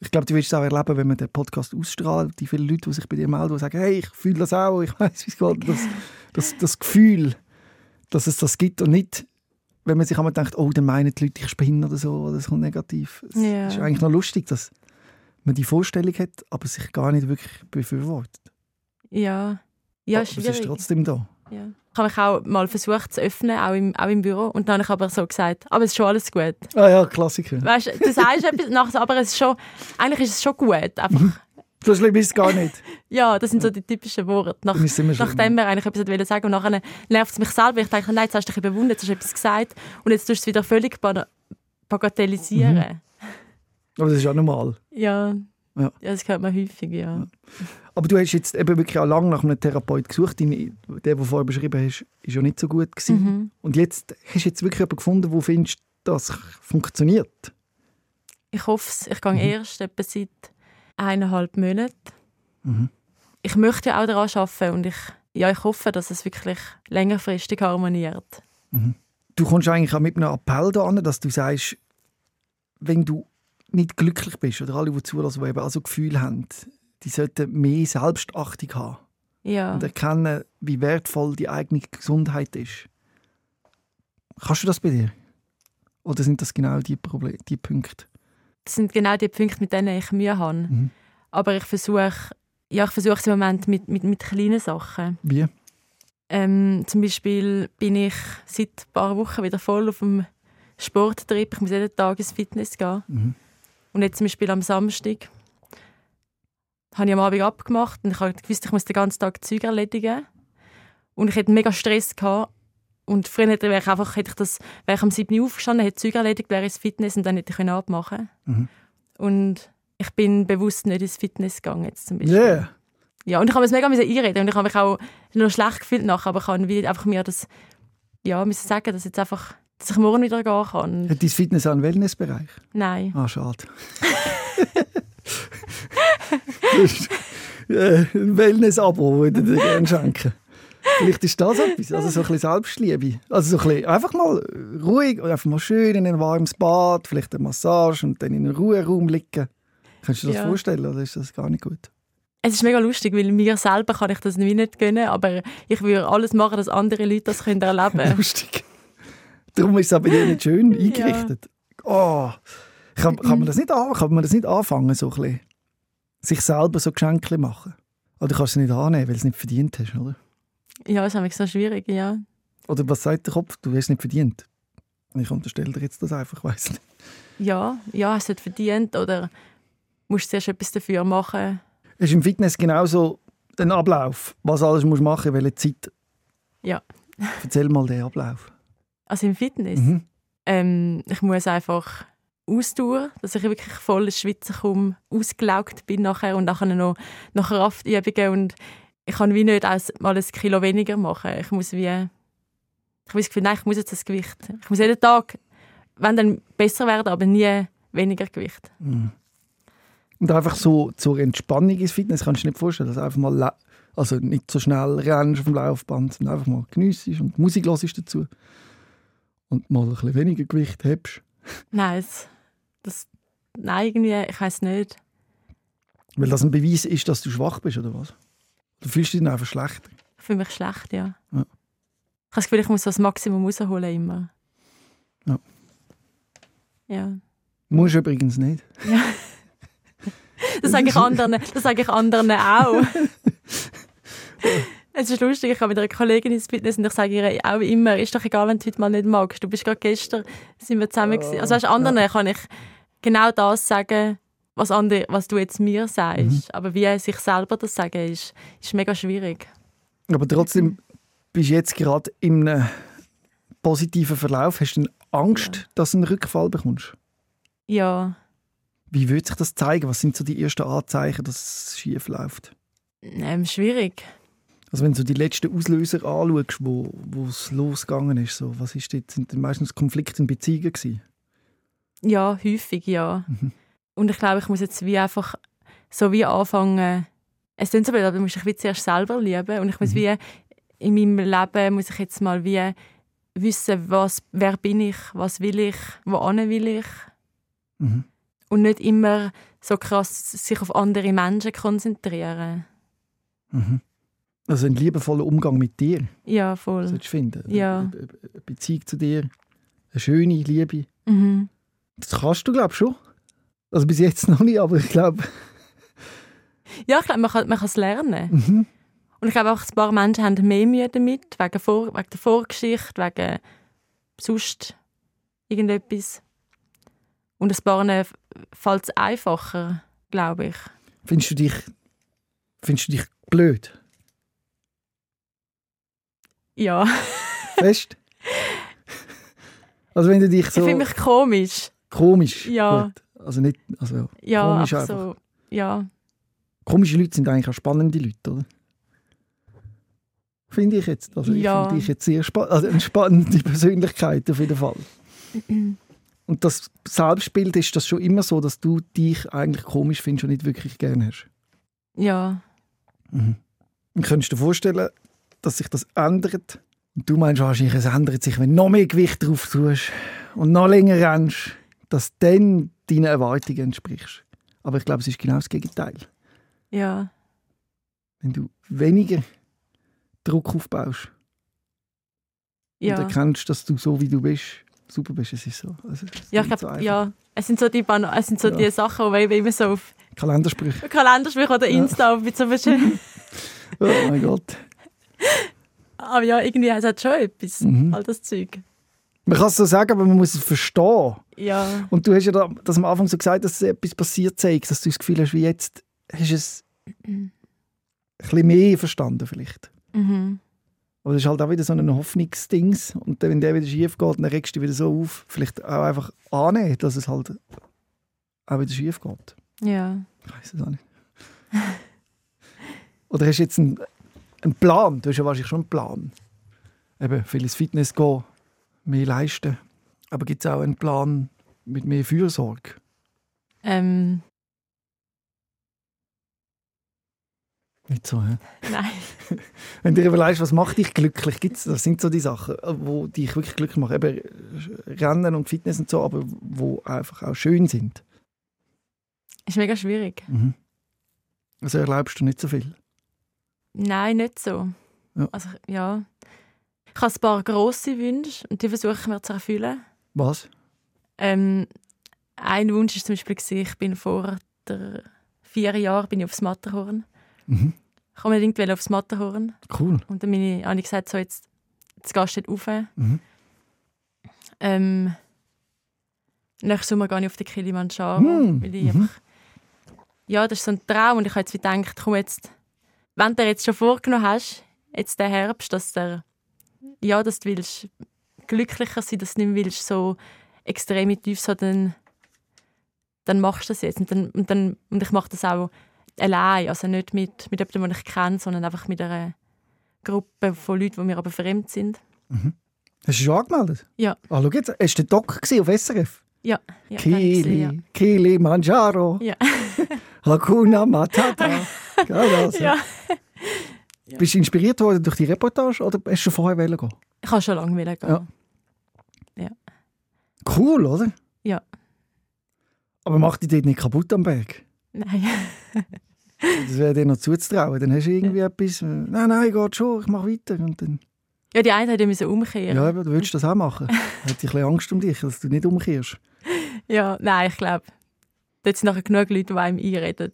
Ich glaube, du wirst es auch erleben, wenn man den Podcast ausstrahlt, die vielen Leute, die sich bei dir melden, die sagen, hey, ich fühle das auch, ich weiß, wie es geht. Das, das, das Gefühl, dass es das gibt und nicht, wenn man sich einmal denkt, oh, dann meinen die Leute, ich spinne oder so, oder das kommt negativ. Es Ja. ist eigentlich noch lustig, dass man die Vorstellung hat, aber sich gar nicht wirklich befürwortet. Ja, ja, aber es schwierig. ist trotzdem da. Ja. Ich habe mich auch mal versucht zu öffnen, auch im, auch im Büro. Und dann habe ich aber so gesagt, aber es ist schon alles gut. Ah ja, Klassiker. Weißt du, du sagst etwas, nachher, aber es ist schon, eigentlich ist es schon gut. Einfach, Ist es gar nicht. ja, das sind so die typischen Worte. Nach, schon- nachdem wir eigentlich etwas sagen und nachher nervt es mich selber. Ich denke, nein, jetzt hast du dich überwunden, jetzt hast du etwas gesagt und jetzt tust du es wieder völlig bagatellisieren. Aber das ist auch normal. Ja. Ja. ja, das hört man häufig, ja. Aber du hast jetzt eben wirklich auch lange nach einem Therapeut gesucht. Der, den du vorher beschrieben hast, ist ja nicht so gut gewesen. Mhm. Und jetzt hast du jetzt wirklich jemanden gefunden, wo du findest, das funktioniert. Ich hoffe es. Ich gehe Mhm. erst etwa seit eineinhalb Monate. Mhm. Ich möchte ja auch daran arbeiten und ich, ja, ich hoffe, dass es wirklich längerfristig harmoniert. Du kommst eigentlich auch mit einem Appell da an, dass du sagst, wenn du nicht glücklich bist oder alle, die zulassen, die eben auch so Gefühle haben, die sollten mehr Selbstachtung haben Ja. und erkennen, wie wertvoll die eigene Gesundheit ist. Kannst du das bei dir? Oder sind das genau die, Probleme, die Punkte? Das sind genau die Punkte, mit denen ich Mühe habe. Mhm. Aber ich versuche ja, ich versuche es im Moment mit, mit, mit kleinen Sachen. Wie? Ähm, zum Beispiel bin ich seit ein paar Wochen wieder voll auf dem Sporttrip. Ich muss jeden Tag ins Fitness gehen. Mhm. Und jetzt zum Beispiel am Samstag habe ich am Abend abgemacht und ich habe gewusst, ich muss den ganzen Tag Zeug erledigen. Und ich hatte mega Stress gehabt. Und früher hätte ich einfach, hätte ich das, wäre ich am 7 Uhr aufgestanden, hätte Zeug erledigt, wäre ins Fitness und dann hätte ich können abmachen. Mhm. Und ich bin bewusst nicht ins Fitness gegangen jetzt zum Beispiel. Yeah. Ja, und ich habe es mega einreden und ich habe mich auch noch schlecht gefühlt nachher, aber ich habe einfach mir das, ja, müssen sagen, dass jetzt einfach, dass ich morgen wieder gehen kann. Hat dein Fitness auch einen Wellnessbereich? Nein. Ah, schade. äh, ein Wellness-Abo, würde ich dir gerne schenken. Vielleicht ist das etwas, also so ein bisschen Selbstliebe. Also so ein bisschen einfach mal ruhig, einfach mal schön in ein warmes Bad, vielleicht eine Massage und dann in einem Ruheraum liegen. Kannst du dir das Ja. vorstellen oder ist das gar nicht gut? Es ist mega lustig, weil mir selber kann ich das nicht gönnen, aber ich würde alles machen, dass andere Leute das können erleben Lustig. Darum ist es aber nicht schön eingerichtet. Oh, kann, kann, man das nicht an, kann man das nicht anfangen, so ein bisschen, sich selber so Geschenke machen? Oder kannst du es nicht annehmen, weil du es nicht verdient hast, oder? Ja, das ist nämlich so schwierig, ja. Oder was sagt der Kopf? Du hast es nicht verdient. Ich unterstelle dir jetzt das einfach, weiss nicht. Ja, ja, hast du es verdient oder musst du zuerst etwas dafür machen. Ist im Fitness genauso ein Ablauf, was alles musst du machen, welche Zeit? Ja. Erzähl mal den Ablauf. Also im Fitness. Mhm. Ähm, ich muss einfach Ausdauer, dass ich wirklich voll ins Schwitzen komme, ausgelaugt bin nachher und nachher noch, noch Kraftübungen und ich kann wie nicht mal ein Kilo weniger machen. Ich muss wie, ich habe das Gefühl, nein, ich muss jetzt das Gewicht. Ich muss jeden Tag, wenn dann besser werden, aber nie weniger Gewicht. Und einfach so zur Entspannung ins Fitness kannst du dir nicht vorstellen, dass einfach mal also nicht so schnell rennst auf dem Laufband, sondern einfach mal geniessest und Musik hörst dazu. Und mal ein bisschen weniger Gewicht hast. Nein, es, das, nein, irgendwie, ich weiß nicht. Weil das ein Beweis ist, dass du schwach bist, oder was? Du fühlst dich dann einfach schlechter. Ich fühle mich schlecht, ja. Ja. Ich habe das Gefühl, ich muss das Maximum rausholen immer. Ja. Ja. Musst du übrigens nicht. Das sage ich anderen, das sage ich anderen auch. es ist lustig, ich habe mit einer Kollegin ins Fitness und ich sage ihr auch immer, ist doch egal, wenn du heute mal nicht magst. Du bist gerade gestern, sind wir zusammen gewesen. Also weißt, anderen kann ich genau das sagen, was, andere, was du jetzt mir sagst. Aber wie sich selber das sagen, ist, ist mega schwierig. Aber trotzdem bist du jetzt gerade in einem positiven Verlauf. Hast du Angst, dass du einen Rückfall bekommst? Ja, Wie würde sich das zeigen? Was sind so die ersten Anzeichen, dass es schief läuft? ähm, schwierig. Also wenn du die letzten Auslöser anschaust, wo, wo es losgegangen ist, so, was ist dort? Sind meistens Konflikte in Beziehungen gewesen? Ja, häufig, ja. Mhm. Und ich glaube, ich muss jetzt wie einfach so wie anfangen, es klingt so blöd, aber du musst dich wie zuerst selber lieben und ich muss Mhm. wie in meinem Leben muss ich jetzt mal wie wissen, was, wer bin ich, was will ich, wohin will ich Mhm. und nicht immer so krass sich auf andere Menschen konzentrieren. Mhm. Also einen liebevollen Umgang mit dir Ja, voll. solltest du finden. Ja. Eine Be- Be- Beziehung zu dir, eine schöne Liebe. Mhm. Das kannst du, glaube ich, schon. Also bis jetzt noch nicht, aber ich glaube... Ja, ich glaube, man kann man kann es lernen. Mhm. Und ich glaube auch, ein paar Menschen haben mehr Mühe damit, wegen, Vor wegen der Vorgeschichte, wegen sonst irgendetwas. Und ein paar fällt es einfacher, glaube ich. Findest du dich, findest du dich blöd? Ja, Fest? also wenn du dich ich so finde mich komisch. komisch... Ja. Gut. Also nicht... Also, Ja, Komisch einfach so. Ja, Komische Leute sind eigentlich auch spannende Leute, oder? Finde ich jetzt. Also ich Ja. finde dich jetzt sehr spa also eine spannende Persönlichkeit auf jeden Fall. Und das Selbstbild ist das schon immer so, dass du dich eigentlich komisch findest und nicht wirklich gerne hast. Ja. Mhm. Und könntest du dir vorstellen, dass sich das ändert? Und du meinst wahrscheinlich, es ändert sich, wenn du noch mehr Gewicht drauf tust und noch länger rennst, dass dann deinen Erwartungen entsprichst. Aber ich glaube, es ist genau das Gegenteil. Ja. Wenn du weniger Druck aufbaust Ja. und erkennst, dass du so wie du bist, super bist, es ist so. Also, es Ja, ich so glaube, einfach. ja. Es sind so die, Ban es sind so Ja. die Sachen, die ich immer so auf Kalendersprüche. Kalendersprüche oder Insta auf mit so verschiedenen. Oh mein Gott. Aber ja, irgendwie hat es schon etwas, Mhm. all das Zeug. Man kann es so sagen, aber man muss es verstehen. Ja. Und du hast ja da, das am Anfang so gesagt, dass etwas passiert sei, dass du das Gefühl hast, wie jetzt hast du es ein bisschen mehr verstanden vielleicht. Mhm. Aber das ist halt auch wieder so ein Hoffnungsdings. Und dann, wenn der wieder schief geht, dann regst du dich wieder so auf. Vielleicht auch einfach annehmen, dass es halt auch wieder schief geht. Ja. Ich weiß es auch nicht. Oder hast du jetzt einen, einen Plan? Du hast ja wahrscheinlich schon einen Plan. Eben, viel ins Fitness gehen, mehr leisten. Aber gibt es auch einen Plan mit mehr Fürsorge? Ähm, Nicht so, hä? nein. Wenn du dir überlegst, was macht dich glücklich, gibt's, das sind so die Sachen, die dich wirklich glücklich machen. Eben Rennen und Fitness und so, aber wo einfach auch schön sind. Ist mega schwierig. Mhm. Also erlaubst du nicht so viel. Nein, nicht so. Ja. Also, ja. Ich habe ein paar grosse Wünsche und die versuche ich mir zu erfüllen. Was? Ähm, ein Wunsch ist zum Beispiel, ich bin vor vier Jahren bin ich aufs Matterhorn. Mhm. Ich wollte unbedingt aufs Matterhorn. Cool. Und dann bin ich, habe ich gesagt, so, jetzt, jetzt gehst du dort rauf. Mhm. Ähm, nächsten Sommer gehe ich auf den Kilimanjaro. Hm, Weil ich mhm. einfach, ja, das ist so ein Traum. Und ich habe jetzt gedacht, komm jetzt, wenn du dir jetzt schon vorgenommen hast, jetzt den Herbst, dass der, ja, dass du willst glücklicher sein, dass du nicht willst, so extrem tief so, dann, dann machst du das jetzt. Und, dann, und, dann, und ich mache das auch allein, also nicht mit, mit jemandem, den ich kenne, sondern einfach mit einer Gruppe von Leuten, die mir aber fremd sind. Hast du schon angemeldet? Ja. Ah, schau jetzt, hast du den Doc gesehen auf SRF? Ja, ja kann ich Kili, Kilimanjaro, ja. Hakuna Matata. Gell, das, ja. Ja. Bist du inspiriert worden durch die Reportage oder hast du schon vorher wollen gehen? Ich habe schon lange gehen. Ja. Cool, oder? Ja. Aber mach dich dort nicht kaputt am Berg. Nein. Das wäre dir noch zuzutrauen. Dann hast du irgendwie etwas, äh, nein, nein, geht schon, ich mache weiter. Und dann, Ja, die eine hat ja umkehren. ja, eben, du würdest das auch machen. Hätte ich ein bisschen Angst um dich, dass du nicht umkehrst. Ja, nein, ich glaube, dort sind nachher genug Leute, die einem einreden,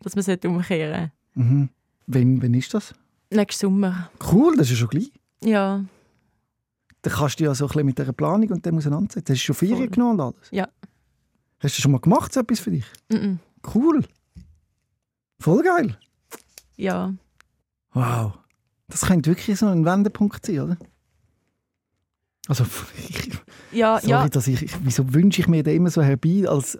dass man sollte umkehren Mhm. Wann, wann ist das? Nächsten Sommer. Cool, das ist ja schon gleich. Ja, Dann kannst du ja so ein bisschen mit dieser Planung und dem auseinandersetzen. Hast du schon Ferien Voll. genommen und alles? Ja. Hast du schon mal gemacht, so etwas für dich? mhm. Cool. Voll geil. ja. Wow. Das könnte wirklich so ein Wendepunkt sein, oder? Also, ich, Ja, sorry, ja. dass ich, ich, wieso wünsche ich mir den immer so herbei, als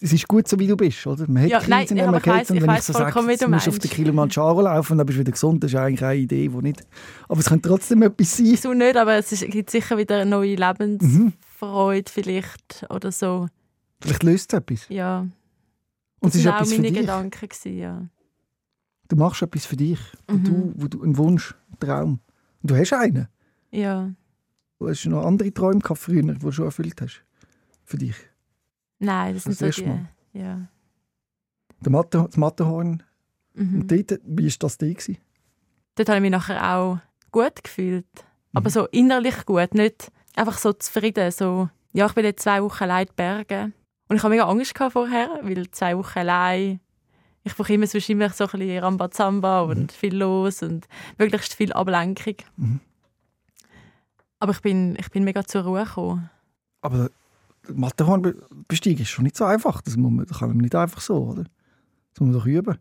es ist gut, so wie du bist, oder? Man hat Ja, nein, Krisen, ich- man kennt und wenn ich so sage, du musst auf den Kilimanjaro laufen und dann bist du wieder gesund, das ist eigentlich eine Idee, die nicht... Aber es könnte trotzdem etwas sein. So nicht, aber es ist, gibt sicher wieder eine neue Lebensfreude vielleicht oder so. Vielleicht löst es etwas. Ja, Und es das waren auch meine. Gedanken. Gewesen, ja. Du machst etwas für dich, wo, Mhm. du, wo du einen Wunsch, einen Traum. Und du hast einen. ja. Du hast noch andere Träume gehabt früher, die du schon erfüllt hast. Für dich. Nein, das sind Das so erste die... Mal. Ja. Der Mathe, das Matterhorn. Mhm. Und dort, wie war das da? Gewesen? dort habe ich mich nachher auch gut gefühlt. Aber Mhm. so innerlich gut, nicht einfach so zufrieden. So, ja, ich bin jetzt zwei Wochen allein in Bergen. Und ich habe mega Angst gehabt vorher, weil zwei Wochen allein, ich brauche immer, sonst immer so ein bisschen Rambazamba und viel los und möglichst viel Ablenkung. Mhm. Aber ich bin, ich bin mega zur Ruhe gekommen. Aber der Matterhorn-Bestieg ist schon nicht so einfach. Das, muss man, das kann man nicht einfach so, oder? Das muss man doch üben.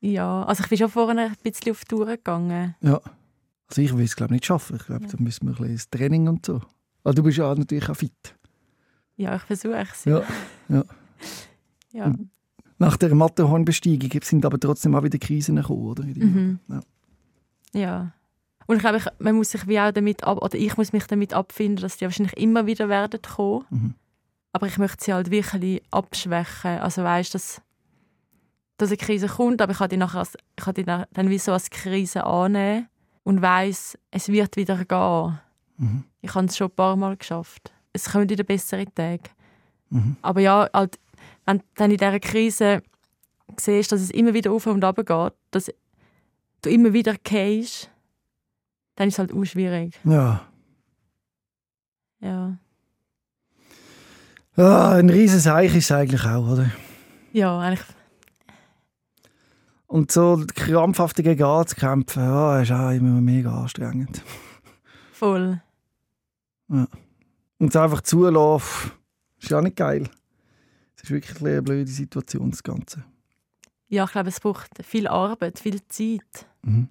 Ja, also ich bin schon vorher ein bisschen auf die Tour gegangen. Ja. Also ich will es, glaube nicht schaffen. Ich glaube, da müssen wir ein bisschen Training und so. Aber du bist ja natürlich auch fit. Ja, ich versuche es. Ja. ja. ja. Nach der Matterhorn-Besteigung sind aber trotzdem auch wieder Krisen gekommen, oder? Mhm. Ja. Ja. Und ich glaube, ich, man muss sich wie auch damit ab, oder ich muss mich damit abfinden, dass die wahrscheinlich immer wieder werden kommen. Mhm. Aber ich möchte sie halt wirklich abschwächen. Also weißt dass, dass eine Krise kommt, aber ich kann die, nachher als, ich kann die dann wie so als Krise annehmen und weiß, es wird wieder gehen. Mhm. Ich habe es schon ein paar Mal geschafft. Es kommen wieder bessere Tage. Mhm. Aber ja, halt, wenn du dann in dieser Krise siehst, dass es immer wieder auf und runter geht, dass du immer wieder gehst, dann ist es halt auch schwierig. Ja. Ja, ja ein riesiges Eich ist es eigentlich auch, oder? ja eigentlich, Und so krampfhaft dagegen anzukämpfen, ja, ist auch immer mega anstrengend. voll. Und es einfach zulassen, ist ja nicht geil. Es ist wirklich eine blöde Situation, das Ganze. Ja, ich glaube, es braucht viel Arbeit, viel Zeit. Mhm.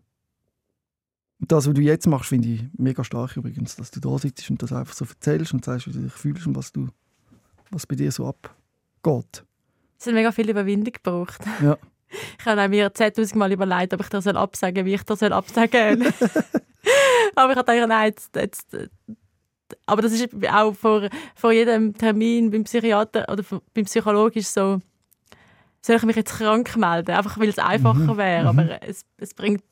Und das, was du jetzt machst, finde ich mega stark übrigens, dass du da sitzt und das einfach so erzählst und sagst, wie du dich fühlst und was, du, was bei dir so abgeht. Es hat mega viel Überwindung gebraucht. Ja. Ich habe mir 10'000 Mal überlegt, ob ich soll absagen soll, wie ich soll absagen soll. Aber ich habe gedacht, nein, jetzt, jetzt, aber das ist auch vor, vor jedem Termin beim Psychiater oder beim Psychologen ist so, soll ich mich jetzt krank melden, einfach weil es einfacher Mhm, wäre. mhm. Aber es, es bringt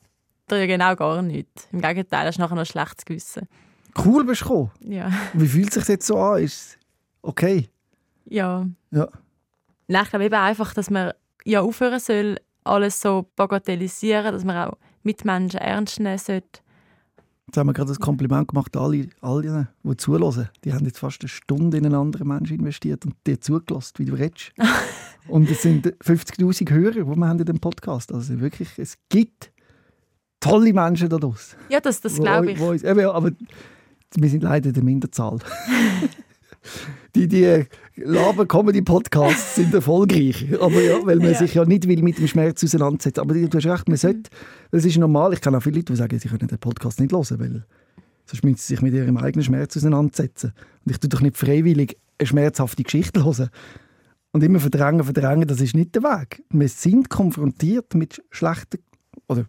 dir ja genau gar nichts. Im Gegenteil, hast du nachher noch ein schlechtes Gewissen. Cool bist du gekommen. Ja. Wie fühlt es sich jetzt so an? Ist es okay? Ja. Ja. Nein, ich glaube eben einfach, dass man ja aufhören soll, alles so bagatellisieren, dass man auch Mitmenschen ernst nehmen sollte. Jetzt haben wir gerade ein Kompliment gemacht an alle, alle, die zuhören. Die haben jetzt fast eine Stunde in einen anderen Menschen investiert und dir zugelassen, wie du redest. und es sind 50'000 Hörer, die wir haben in dem Podcast. Also wirklich, es gibt tolle Menschen da draussen. Ja, das, das Wo- glaube ich. wo uns- eben, aber wir sind leider der Minderzahl. die die Laber-Comedy-Podcasts sind erfolgreich. Aber ja, weil man Ja. sich ja nicht will mit dem Schmerz auseinandersetzen Aber du hast recht, man sollte, das ist normal. Ich kenne auch viele Leute, die sagen, sie können den Podcast nicht hören, weil sonst müssen sie sich mit ihrem eigenen Schmerz auseinandersetzen. Und ich tue doch nicht freiwillig eine schmerzhafte Geschichte hören. Und immer verdrängen, verdrängen, das ist nicht der Weg. Wir sind konfrontiert mit schlechten, oder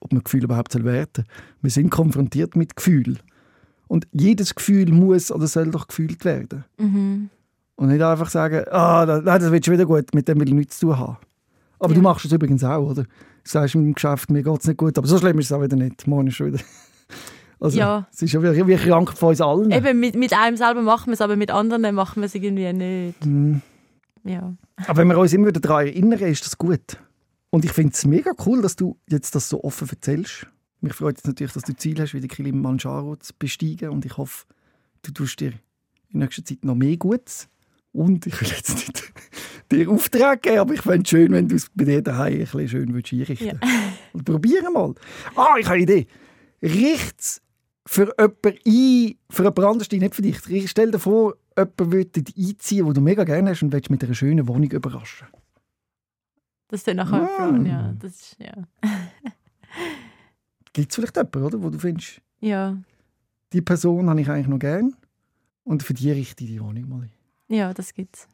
ob man Gefühle überhaupt soll werten Wir sind konfrontiert mit Gefühlen. Und jedes Gefühl muss oder soll doch gefühlt werden. Mhm. Und nicht einfach sagen, ah, da, nein, das wird schon wieder gut, mit dem will ich nichts zu tun haben. Aber Ja. du machst es übrigens auch, oder? Du sagst im Geschäft, mir geht es nicht gut, aber so schlimm ist es auch wieder nicht. Morgen ist schon wieder... Also, Ja. es ist ja wie, wie krank von uns allen. Eben, mit, mit einem selber machen wir es, aber mit anderen machen wir es irgendwie nicht. Mhm. Ja. Aber wenn wir uns immer wieder daran erinnern, ist das gut. Und ich finde es mega cool, dass du jetzt das so offen erzählst. Mich freut jetzt natürlich, dass du Ziel hast, wie die Kilimanjaro zu besteigen. Und ich hoffe, du tust dir in nächster Zeit noch mehr Gutes. Und ich will jetzt nicht dir Auftrag geben, aber ich fände es schön, wenn du es bei dir daheim ein bisschen schön würdest einrichten Und probieren mal. Ah, ich habe eine Idee. Richt für jemanden ein, für jemand anderes, nicht für dich. Stell dir vor, jemand würde dort einziehen, wo du mega gerne hast und willst mit einer schönen Wohnung überraschen. Das ist dann nachher. Plan, ja. Das ist, ja. Gibt es vielleicht jemanden, oder, wo du findest, Ja. die Person habe ich eigentlich noch gern und für die richte ich die Wohnung mal ein. ja, das gibt's.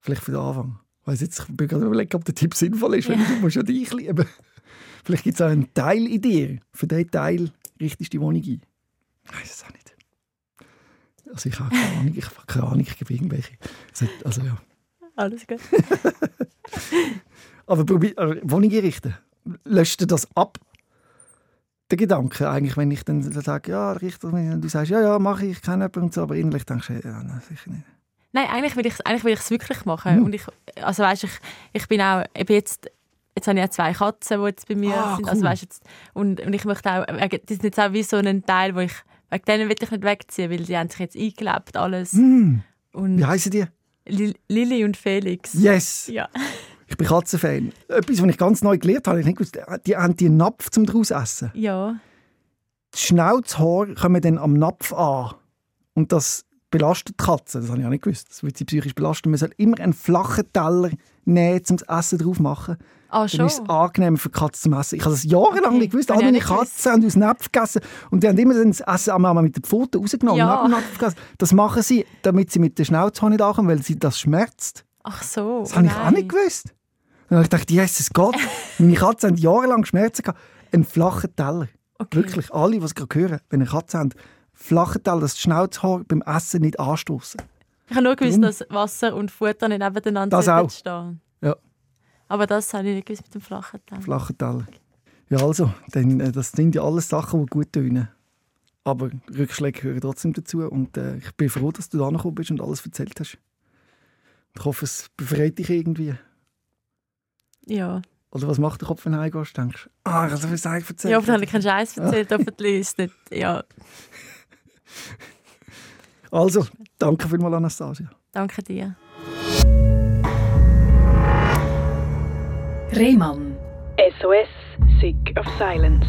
Vielleicht für den Anfang. Ich weiss jetzt, ich bin gerade überlegen, ob der Tipp sinnvoll ist, weil Ja. du musst ja dich lieben. Vielleicht gibt es auch einen Teil in dir. Für diesen Teil richtest du die Wohnung ein. Ich weiß es auch nicht. Also ich habe keine Ahnung, ich habe keine Ahnung, ich gebe irgendwelche. Also ja. Alles gut. Aber probier, also Wohnung einrichten. Löscht dir das ab? Der Gedanke eigentlich, wenn ich dann sage, ja, richte das mir, und du sagst, ja, ja, mache ich, ich kenne jemanden und so, aber innerlich denkst du, ja, nein, sicher nicht. Nein, eigentlich will ich es eigentlich will ich's wirklich machen. Mhm. Und ich, also weißt, ich, ich bin auch, ich bin jetzt, jetzt habe ich ja zwei Katzen, die jetzt bei mir Ah, sind. Also, cool. weißt, jetzt, und, und ich möchte auch, wegen- die sind jetzt auch wie so ein Teil, wo ich, wegen denen will ich nicht wegziehen, weil die haben sich jetzt eingelebt, alles. Hm, Und wie heißen die? Li- Lilly und Felix. Yes! Ja. Ich bin Katzenfan. Etwas, was ich ganz neu gelernt habe, ich nicht gewusst, die haben die einen Napf zum draus essen. Ja. Die Schnauzhaare kommen dann am Napf an. Und das belastet die Katze. Das habe ich auch nicht gewusst. Das wird sie psychisch belasten. Man soll immer einen flachen Teller nehmen, zum Essen drauf machen. Ah, Dann schon? ist es angenehmer für die Katze zum Essen. Ich habe das jahrelang Okay, nicht gewusst. Alle meine. Katzen haben aus Napf gegessen. Und die haben immer dann das Essen einmal mit den Pfoten rausgenommen. Ja. und. Das machen sie, damit sie mit der Schnauze nicht ankommen, weil sie das schmerzt. Ach so. Das habe ich auch nicht gewusst. Dann habe ich gedacht, Jesus Gott, meine Katzen haben jahrelang Schmerzen gehabt. Ein flacher Teller. Okay. Wirklich, alle, die es gerade hören, wenn eine Katze haben, Flachental, das Schnauzhaar beim Essen nicht anstoßen. Ich habe nur gewusst, dass Wasser und Futter nicht nebeneinander Das auch. stehen. Ja. Aber das habe ich nicht gewusst mit dem flachen Teil. Flachental. Ja, also, dann, äh, das sind ja alles Sachen, die gut tönen. Aber Rückschläge gehören trotzdem dazu. Und äh, ich bin froh, dass du da gekommen bist und alles erzählt hast. Ich hoffe, es befreit dich irgendwie. Ja. Oder was macht der Kopf, wenn du heimgehst? Denkst du, ah, ich habe so viel erzählt. Ja, aber habe ich keinen Scheiß erzählt, hoffentlich ist nicht. Ja, Also, danke vielmals, Anastasia. danke dir. Rehmann. SOS, Sick of Silence.